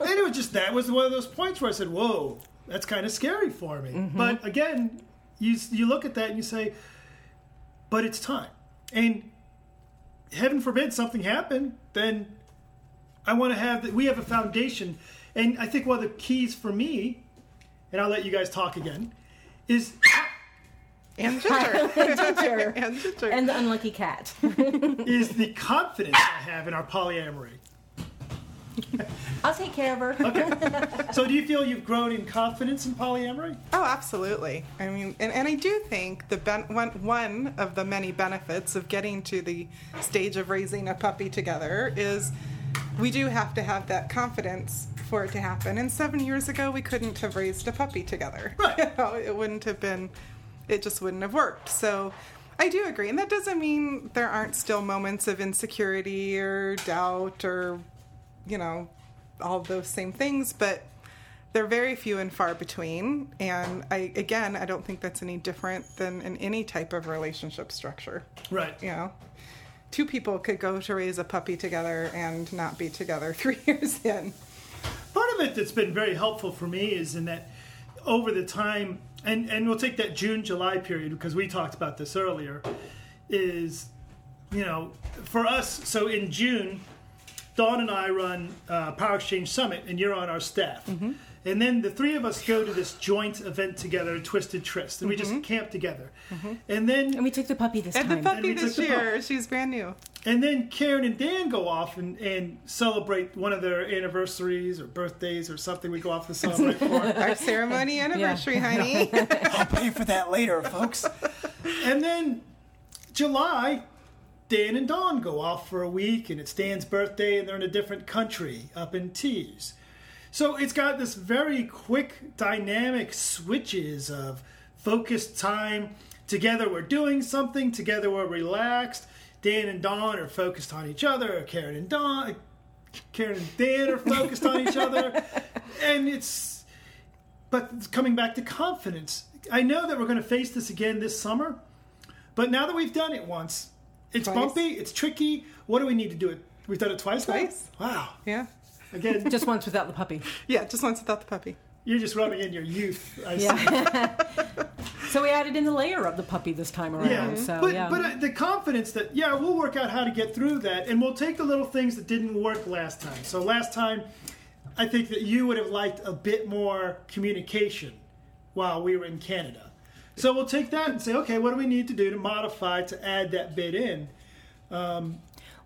and it was just that was one of those points where I said, "Whoa, that's kind of scary for me." Mm-hmm. But again, you you look at that and you say, "But it's time," and heaven forbid something happened, then I want to have that. We have a foundation, and I think one of the keys for me, and I'll let you guys talk again, is And Ginger. Ginger. and Ginger. And the unlucky cat. is the confidence I have in our polyamory. I'll take care of her. Okay. So, do you feel you've grown in confidence in polyamory? Oh, absolutely. I mean, and, and I do think the ben- one, one of the many benefits of getting to the stage of raising a puppy together is we do have to have that confidence for it to happen. And seven years ago, we couldn't have raised a puppy together. Right. You know, it wouldn't have been, it just wouldn't have worked. So I do agree. And that doesn't mean there aren't still moments of insecurity or doubt or, you know, all those same things. But they're very few and far between and i again i don't think that's any different than in any type of relationship structure Right. you know two people could go to raise a puppy together and not be together three years in Part of it that's been very helpful for me is in that over the time, and, and we'll take that June, July period because we talked about this earlier, is, you know, for us, so in June, Dawn and I run uh, Power Exchange Summit, and you're on our staff. And then the three of us go to this joint event together, Twisted Tryst, and we just mm-hmm. camp together. Mm-hmm. And then and we took the puppy this and the puppy we this took the year. She's brand new. And then Karen and Dan go off and, and celebrate one of their anniversaries or birthdays or something we go off to celebrate for. our ceremony anniversary honey. I'll pay for that later, folks. And then July, Dan and Dawn go off for a week and it's Dan's birthday and they're in a different country up in Tees. So it's got this very quick dynamic switches of focused time. Together we're doing something, together we're relaxed. Dan and Dawn are focused on each other, Karen and Dawn. Uh, Karen and Dan are focused on each other, and it's. But it's coming back to confidence. I know that we're going to face this again this summer, but now that we've done it once, it's Twice. bumpy, it's tricky. What do we need to do it? We've done it twice. now? Twice. Wow. Yeah. Again, Just once without the puppy. Yeah, just once without the puppy. you're just rubbing in your youth. I see. Yeah. so we added in the layer of the puppy this time around. Yeah, So but yeah. but uh, the confidence that yeah we'll work out how to get through that, and we'll take the little things that didn't work last time. So last time, I think that you would have liked a bit more communication while we were in Canada. So we'll take that and say, okay, what do we need to do to modify to add that bit in?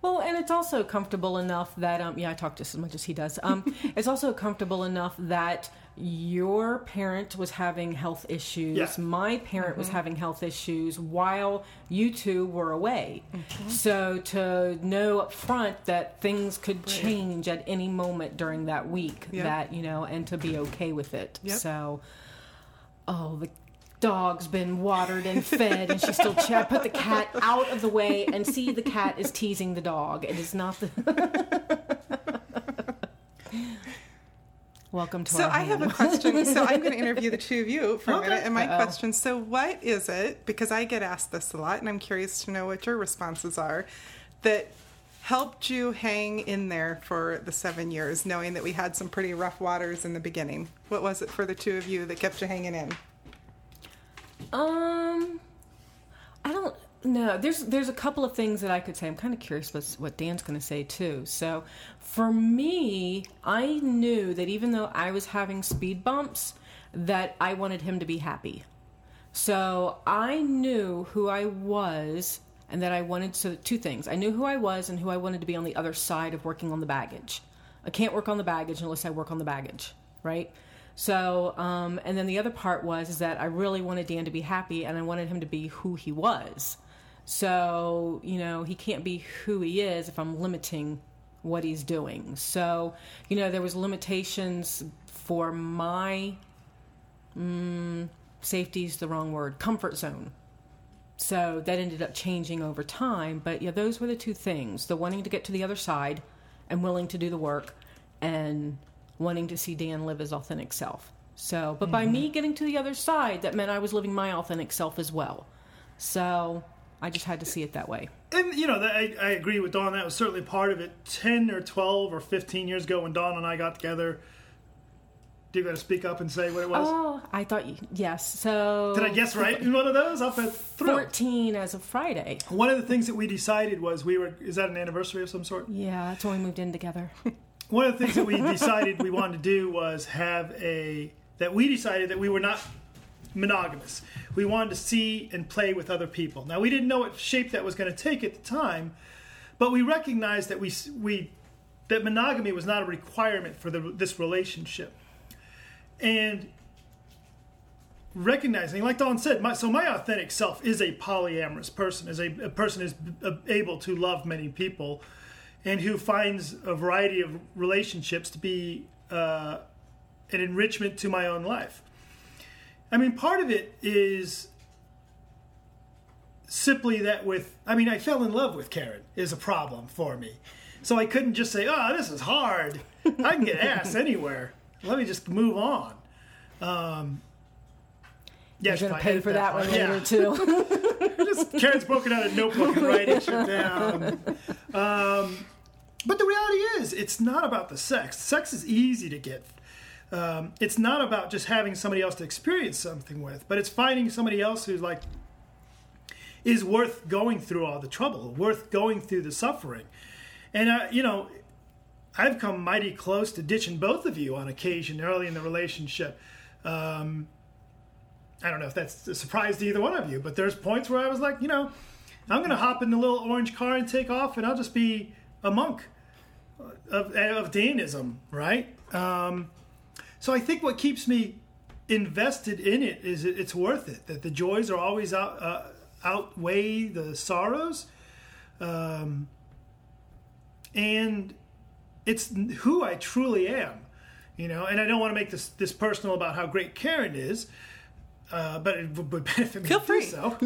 Well, and it's also comfortable enough that um, yeah, I talk just as much as he does. Um, it's also comfortable enough that your parent was having health issues. Yeah. My parent was having health issues while you two were away. So to know up front that things could change at any moment during that week, Yeah. that you know, and to be okay with it. Yep. So, oh, the dog's been watered and fed, and she's still. Ch- put the cat out of the way, and see the cat is teasing the dog. It is not the. Welcome to So our I have a question. So I'm going to interview the two of you for a minute. And my Uh-oh. question: So what is it? Because I get asked this a lot, and I'm curious to know what your responses are. That helped you hang in there for the seven years, knowing that we had some pretty rough waters in the beginning. What was it for the two of you that kept you hanging in? Um, I don't know. There's there's a couple of things that I could say. I'm kind of curious what what Dan's going to say too. So, for me, I knew that even though I was having speed bumps, that I wanted him to be happy. So I knew who I was and that I wanted so two things. I knew who I was and who I wanted to be on the other side of working on the baggage. I can't work on the baggage unless I work on the baggage, right? So, um, and then the other part was is that I really wanted Dan to be happy and I wanted him to be who he was. So, you know, he can't be who he is if I'm limiting what he's doing. So, you know, there was limitations for my safety's the wrong word, comfort zone. So that ended up changing over time. But yeah, those were the two things the wanting to get to the other side and willing to do the work, and wanting to see Dan live his authentic self. So, but by me mm-hmm. getting to the other side, that meant I was living my authentic self as well. So I just had to see it that way. And you know, that, I, I agree with Dawn. That was certainly part of it. Ten or twelve or fifteen years ago, when Dawn and I got together, do you got to speak up and say what it was? Oh, I thought you, yes. So Did I guess right in one of those? Up at thrilled. 14 as of Friday. One of the things that we decided was we were. Is that an anniversary of some sort? Yeah, that's when we moved in together. One of the things that we decided we wanted to do was have a that we decided that we were not monogamous. We wanted to see and play with other people. Now we didn't know what shape that was going to take at the time, but we recognized that we we that monogamy was not a requirement for the, this relationship, and recognizing, like Dawn said, my, so my authentic self is a polyamorous person, is a, a person is uh, able to love many people, and who finds a variety of relationships to be uh, an enrichment to my own life. I mean, part of it is simply that with, I mean, I fell in love with Karen is a problem for me. So I couldn't just say, oh, this is hard. I can get ass anywhere. Let me just move on. Um, yeah, You're going to pay for that one Yeah. later, too. Just Karen's broken out a notebook and writing shit down. Um, but the reality is, it's not about the sex. Sex is easy to get. Um, it's not about just having somebody else to experience something with, but it's finding somebody else who's like is worth going through all the trouble, worth going through the suffering. And uh, you know, I've come mighty close to ditching both of you on occasion early in the relationship. Um, I don't know if that's a surprise to either one of you, but there's points where I was like, you know, I'm going to hop in the little orange car and take off, and I'll just be a monk of, of Danism, right? Um, so I think what keeps me invested in it is it, it's worth it. That the joys are always out uh, outweigh the sorrows, um, and it's who I truly am, you know. And I don't want to make this this personal about how great Karen is, uh, but it would benefit me Feel to free. do so.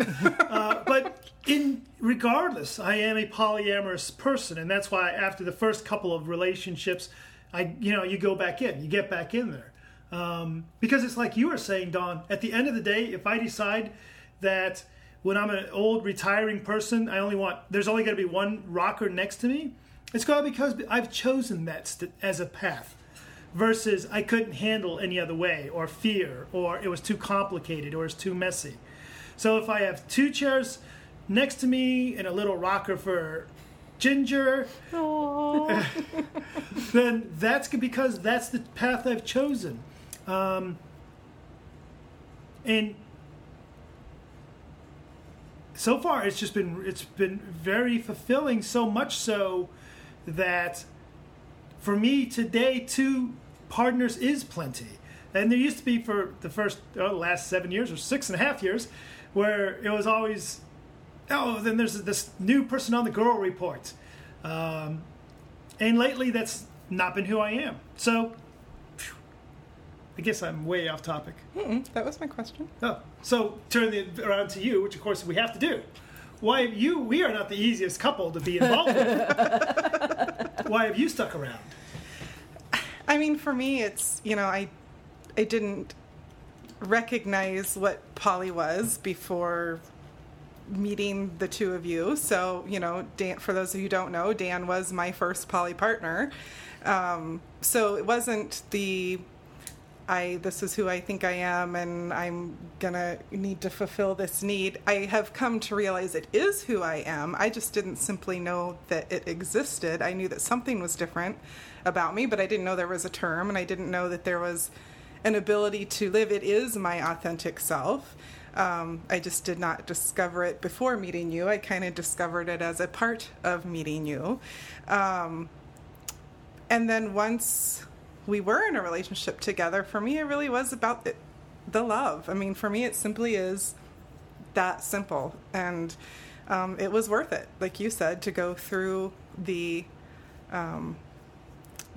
uh, but in regardless, I am a polyamorous person, and that's why after the first couple of relationships, I you know you go back in, you get back in there, um, because it's like you were saying, Dawn. At the end of the day, if I decide that when I'm an old retiring person, I only want there's only going to be one rocker next to me. It's going to be because I've chosen that st- as a path versus I couldn't handle any other way or fear or it was too complicated or it's too messy. So if I have two chairs next to me and a little rocker for Ginger, then that's because that's the path I've chosen. Um, and so far it's just been it's been very fulfilling so much so that for me today two partners is plenty and there used to be for the first oh, last seven years or six and a half years where it was always oh then there's this new person on the girl report um, and lately that's not been who i am so phew, i guess i'm way off topic Mm-mm, that was my question. Oh, so turn it around to you, which of course we have to do. Why have you? We are not the easiest couple to be involved with. Why have you stuck around? I mean, for me, it's you know, I I didn't recognize what poly was before meeting the two of you. So you know, Dan, for those of you who don't know, Dan was my first poly partner. Um, so it wasn't the I this is who I think I am and I'm gonna need to fulfill this need. I have come to realize it is who I am. I just didn't simply know that it existed. I knew that something was different about me, but I didn't know there was a term and I didn't know that there was an ability to live. It is my authentic self. Um, I just did not discover it before meeting you. I kind of discovered it as a part of meeting you. Um, and then once we were in a relationship together, for me, it really was about the, the love. I mean, for me, it simply is that simple. And um, it was worth it, like you said, to go through the um,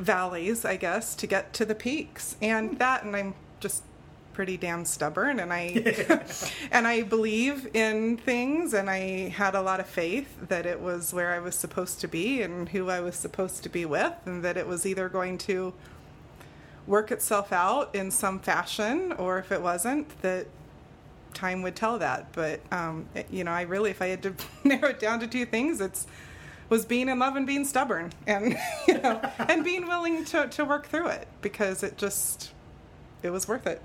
valleys, I guess, to get to the peaks. And that, and I'm just pretty damn stubborn and I and I believe in things and I had a lot of faith that it was where I was supposed to be and who I was supposed to be with and that it was either going to work itself out in some fashion or if it wasn't that time would tell that but um, it- you know I really if I had to narrow it down to two things it's was being in love and being stubborn and you know and being willing to, to work through it because it just it was worth it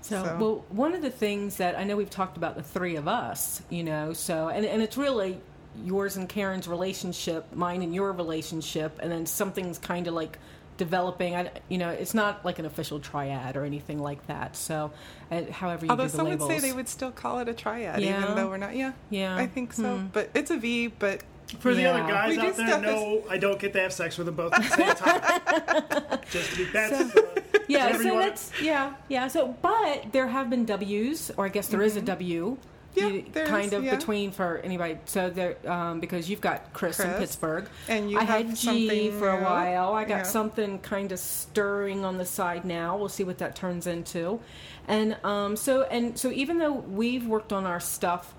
So, So- well, one of the things that I know we've talked about the three of us, you know, so, and, and it's really yours and Karen's relationship, mine and your relationship, and then something's kind of like developing. I, you know, it's not like an official triad or anything like that. So, uh, however you although do the some labels. would say they would still call it a triad Yeah. even though we're not yeah Yeah. I think so but it's a V but For the Yeah. other guys We out there, stuff no, I don't get to have sex with them both at the same time. Just to be that's uh, yeah, so wanna- that's yeah, yeah. So, but there have been W's, or I guess there is a W. Mm-hmm. Yeah, you- there kind of yeah. between for anybody. So there, um, because you've got Chris, in Pittsburgh, and you I have had G for a while. I got Yeah. something kind of stirring on the side now. We'll see what that turns into, and um, so and so even though we've worked on our stuff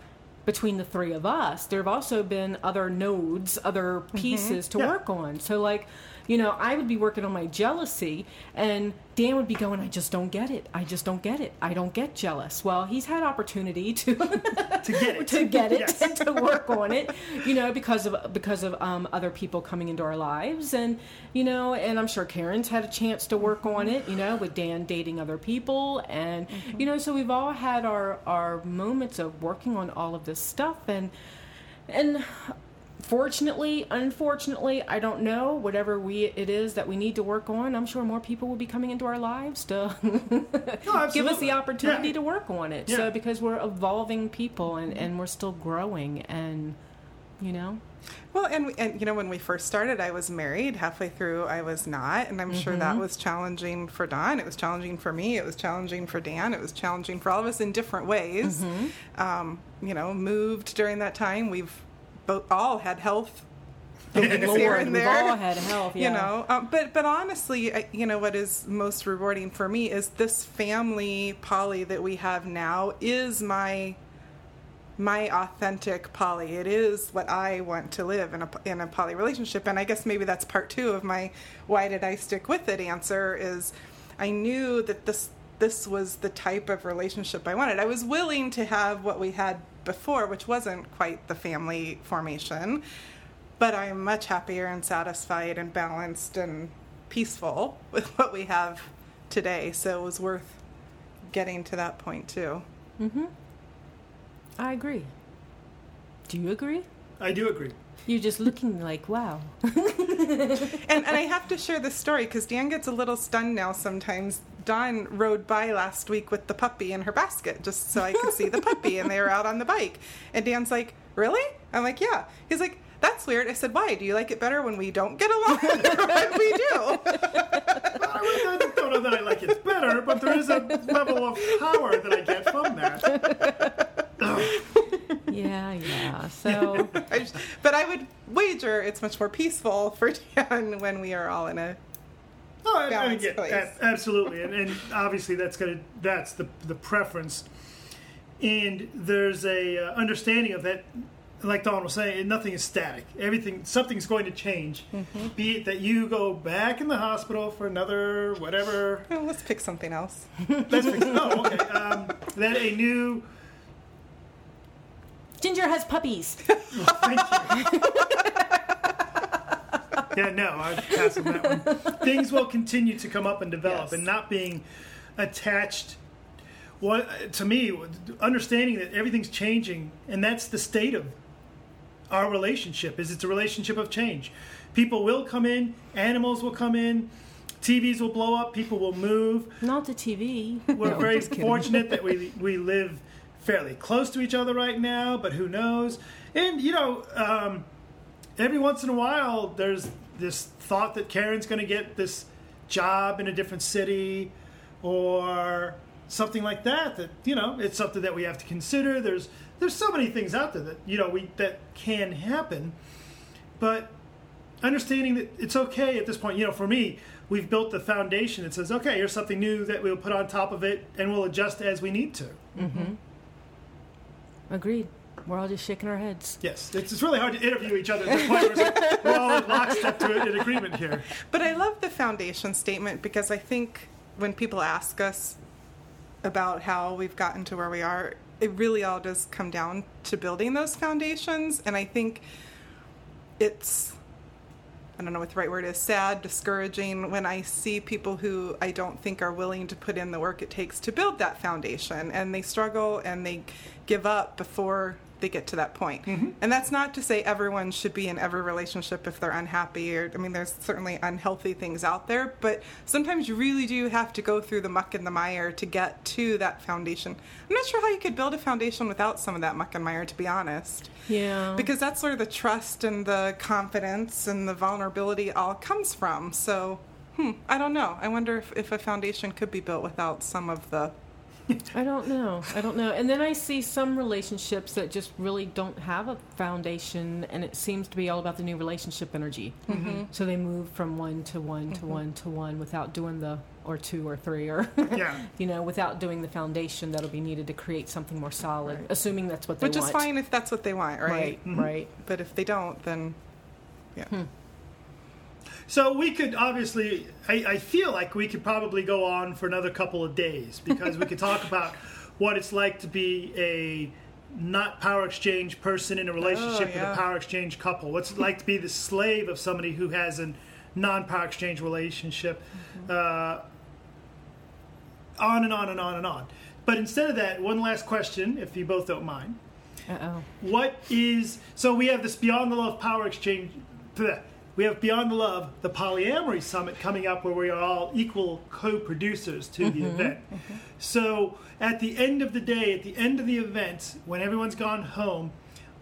between the three of us, there have also been other nodes, other Mm-hmm. pieces to Yeah. work on. So like, you know, I would be working on my jealousy, and Dan would be going, "I just don't get it. I just don't get it. I don't get jealous." Well, he's had opportunity to to get it. to get it Yes. and to work on it, you know, because of because of um, other people coming into our lives, and you know, and I'm sure Karen's had a chance to work on it, you know, with Dan dating other people, and you know, so we've all had our our moments of working on all of this stuff, and and fortunately unfortunately i don't know whatever we it is that we need to work on i'm sure more people will be coming into our lives to give us the opportunity Yeah. to work on it Yeah. so because we're evolving people and and we're still growing and you know Well, and and you know, when we first started, I was married. Halfway through, I was not, and I'm sure that was challenging for Dawn. It was challenging for me. It was challenging for Dan. It was challenging for all of us in different ways. Um, you know, moved during that time. We've both all had health. Lord, here and we've there. all had health yeah You know, um, but but honestly, I, you know what is most rewarding for me is this family poly that we have now is my my authentic poly. It is what I want to live in a in a poly relationship, and I guess maybe that's part two of my why did I stick with it answer is I knew that this this was the type of relationship I wanted. I was willing to have what we had before, which wasn't quite the family formation, but I'm much happier and satisfied and balanced and peaceful with what we have today. So it was worth getting to that point too. Mhm. I agree. Do you agree? I do agree. You're just looking like, wow. and, and I have to share this story because Dan gets a little stunned now sometimes. Dawn rode by last week with the puppy in her basket just so I could see the puppy, and they were out on the bike. And Dan's like, Really? I'm like, Yeah. He's like, That's weird. I said, Why? Do you like it better when we don't get along or when we do? I don't know that I like it better, but there is a level of power that I get from that. yeah, yeah. So, but I would wager it's much more peaceful for Dan when we are all in a. Oh, I, I Balanced get place. a- absolutely, and, and obviously that's gonna that's the the preference, and there's a uh, understanding of that. Like Dawn was saying, nothing is static. Everything, something's going to change. Mm-hmm. Be it that you go back in the hospital for another whatever. Well, let's pick something else. Let's fix. Oh, okay. Um, that a new. Ginger has puppies. Thank you. Yeah, no, I pass on that one. Things will continue to come up and develop, Yes. and not being attached. What to me, understanding that everything's changing, and that's the state of our relationship. Is it's a relationship of change. People will come in, animals will come in, TVs will blow up, people will move. Not the TV. We're No, very fortunate that we we live fairly close to each other right now, but who knows? And you know, um, every once in a while, there's this thought that Karen's going to get this job in a different city, or something like that. That you know, it's something that we have to consider. There's there's so many things out there that you know we that can happen, but understanding that it's okay at this point. You know, for me, we've built the foundation that says, okay, here's something new that we'll put on top of it, and we'll adjust as we need to. Mm-hmm. Agreed. We're all just shaking our heads. Yes, it's, it's really hard to interview each other at this point. Where it's like, we're all in lockstep to it in agreement here. But I love the foundation statement because I think when people ask us about how we've gotten to where we are, it really all does come down to building those foundations. And I think it's, I don't know what the right word is, sad, discouraging when I see people who I don't think are willing to put in the work it takes to build that foundation and they struggle and they give up before they get to that point. And that's not to say everyone should be in every relationship if they're unhappy or I mean there's certainly unhealthy things out there, but sometimes you really do have to go through the muck and the mire to get to that foundation. I'm not sure how you could build a foundation without some of that muck and mire to be honest Yeah. because that's where the trust and the confidence and the vulnerability all comes from. So, hmm, I don't know. I wonder if, if a foundation could be built without some of the. I don't know. I don't know. And then I see some relationships that just really don't have a foundation, and it seems to be all about the new relationship energy. Mm-hmm. So they move from one to one to mm-hmm. one to one without doing the, or two or three, or, Yeah. you know, without doing the foundation that'll be needed to create something more solid, assuming that's what they Which want. is fine if that's what they want, right? Right, mm-hmm. right. But if they don't, then. Yeah. Hmm. So we could obviously, I, I feel like we could probably go on for another couple of days because we could talk about what it's like to be a not power exchange person in a relationship with yeah. a power exchange couple. What's it like to be the slave of somebody who has a non power exchange relationship? Uh, on and on and on and on. But instead of that, one last question, if you both don't mind. Uh oh. What is so we have this Beyond the Love Power Exchange. bleh. We have Beyond the Love, the polyamory summit coming up, where we are all equal co-producers to the event. So at the end of the day, at the end of the event, when everyone's gone home,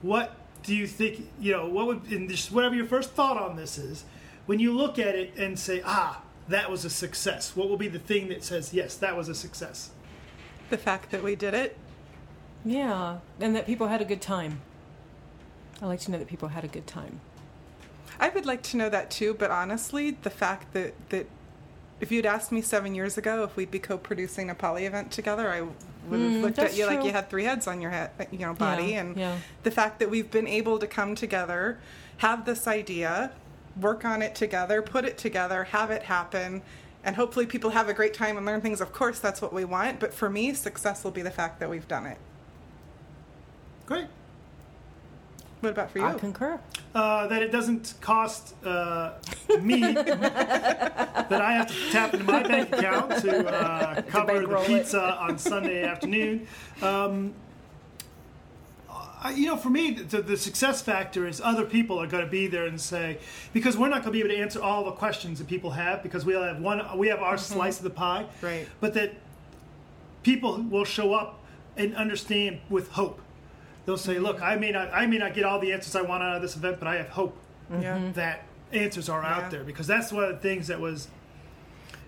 what do you think? You know, what would and just whatever your first thought on this is, when you look at it and say, ah, that was a success. What will be the thing that says, yes, that was a success? The fact that we did it. Yeah, and that people had a good time. I like to know that people had a good time. I would like to know that too, but honestly, the fact that, that if you'd asked me seven years ago if we'd be co producing a poly event together, I would have mm, looked at that's you like you had three heads on your head, uh, you know, body. Yeah, and yeah. the fact that we've been able to come together, have this idea, work on it together, put it together, have it happen, and hopefully people have a great time and learn things. Of course, that's what we want. But for me, success will be the fact that we've done it. Great. What about for you? I concur. Uh, that it doesn't cost uh, me that I have to tap into my bank account to uh, cover the bankroll it. pizza on Sunday afternoon. Um, I, you know, for me, the, the success factor is other people are going to be there and say because we're not going to be able to answer all the questions that people have because we all have one, we have our slice of the pie, Right. But that people will show up and understand with hope. They'll say, "Look, I may not, I may not get all the answers I want out of this event, but I have hope Yeah. Mm-hmm. that answers are Yeah. out there because that's one of the things that was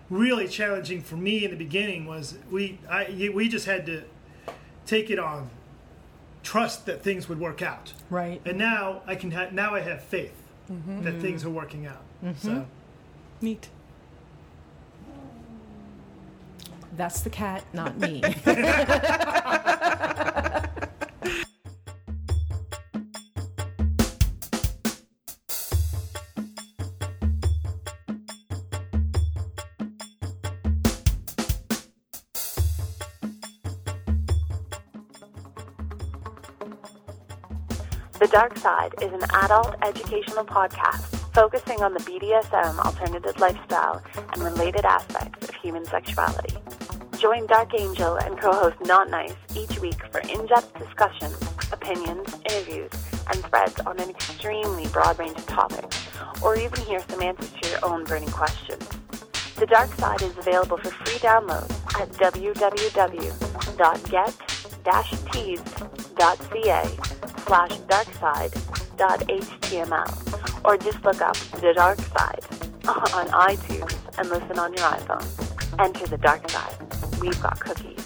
really challenging for me in the beginning was we I we just had to take it on trust that things would work out Right. and now I can ha- now I have faith mm-hmm. that mm-hmm. things are working out so Neat. That's the cat, not me. Dark Side is an adult educational podcast focusing on the BDSM alternative lifestyle and related aspects of human sexuality. Join Dark Angel and co-host Not Nice each week for in-depth discussions, opinions, interviews, and threads on an extremely broad range of topics, or even hear some answers to your own burning questions. The Dark Side is available for free download at www.get-tees.ca slash darkside.html or just look up The Dark Side on iTunes and listen on your iPhone. Enter the dark side. We've got cookies.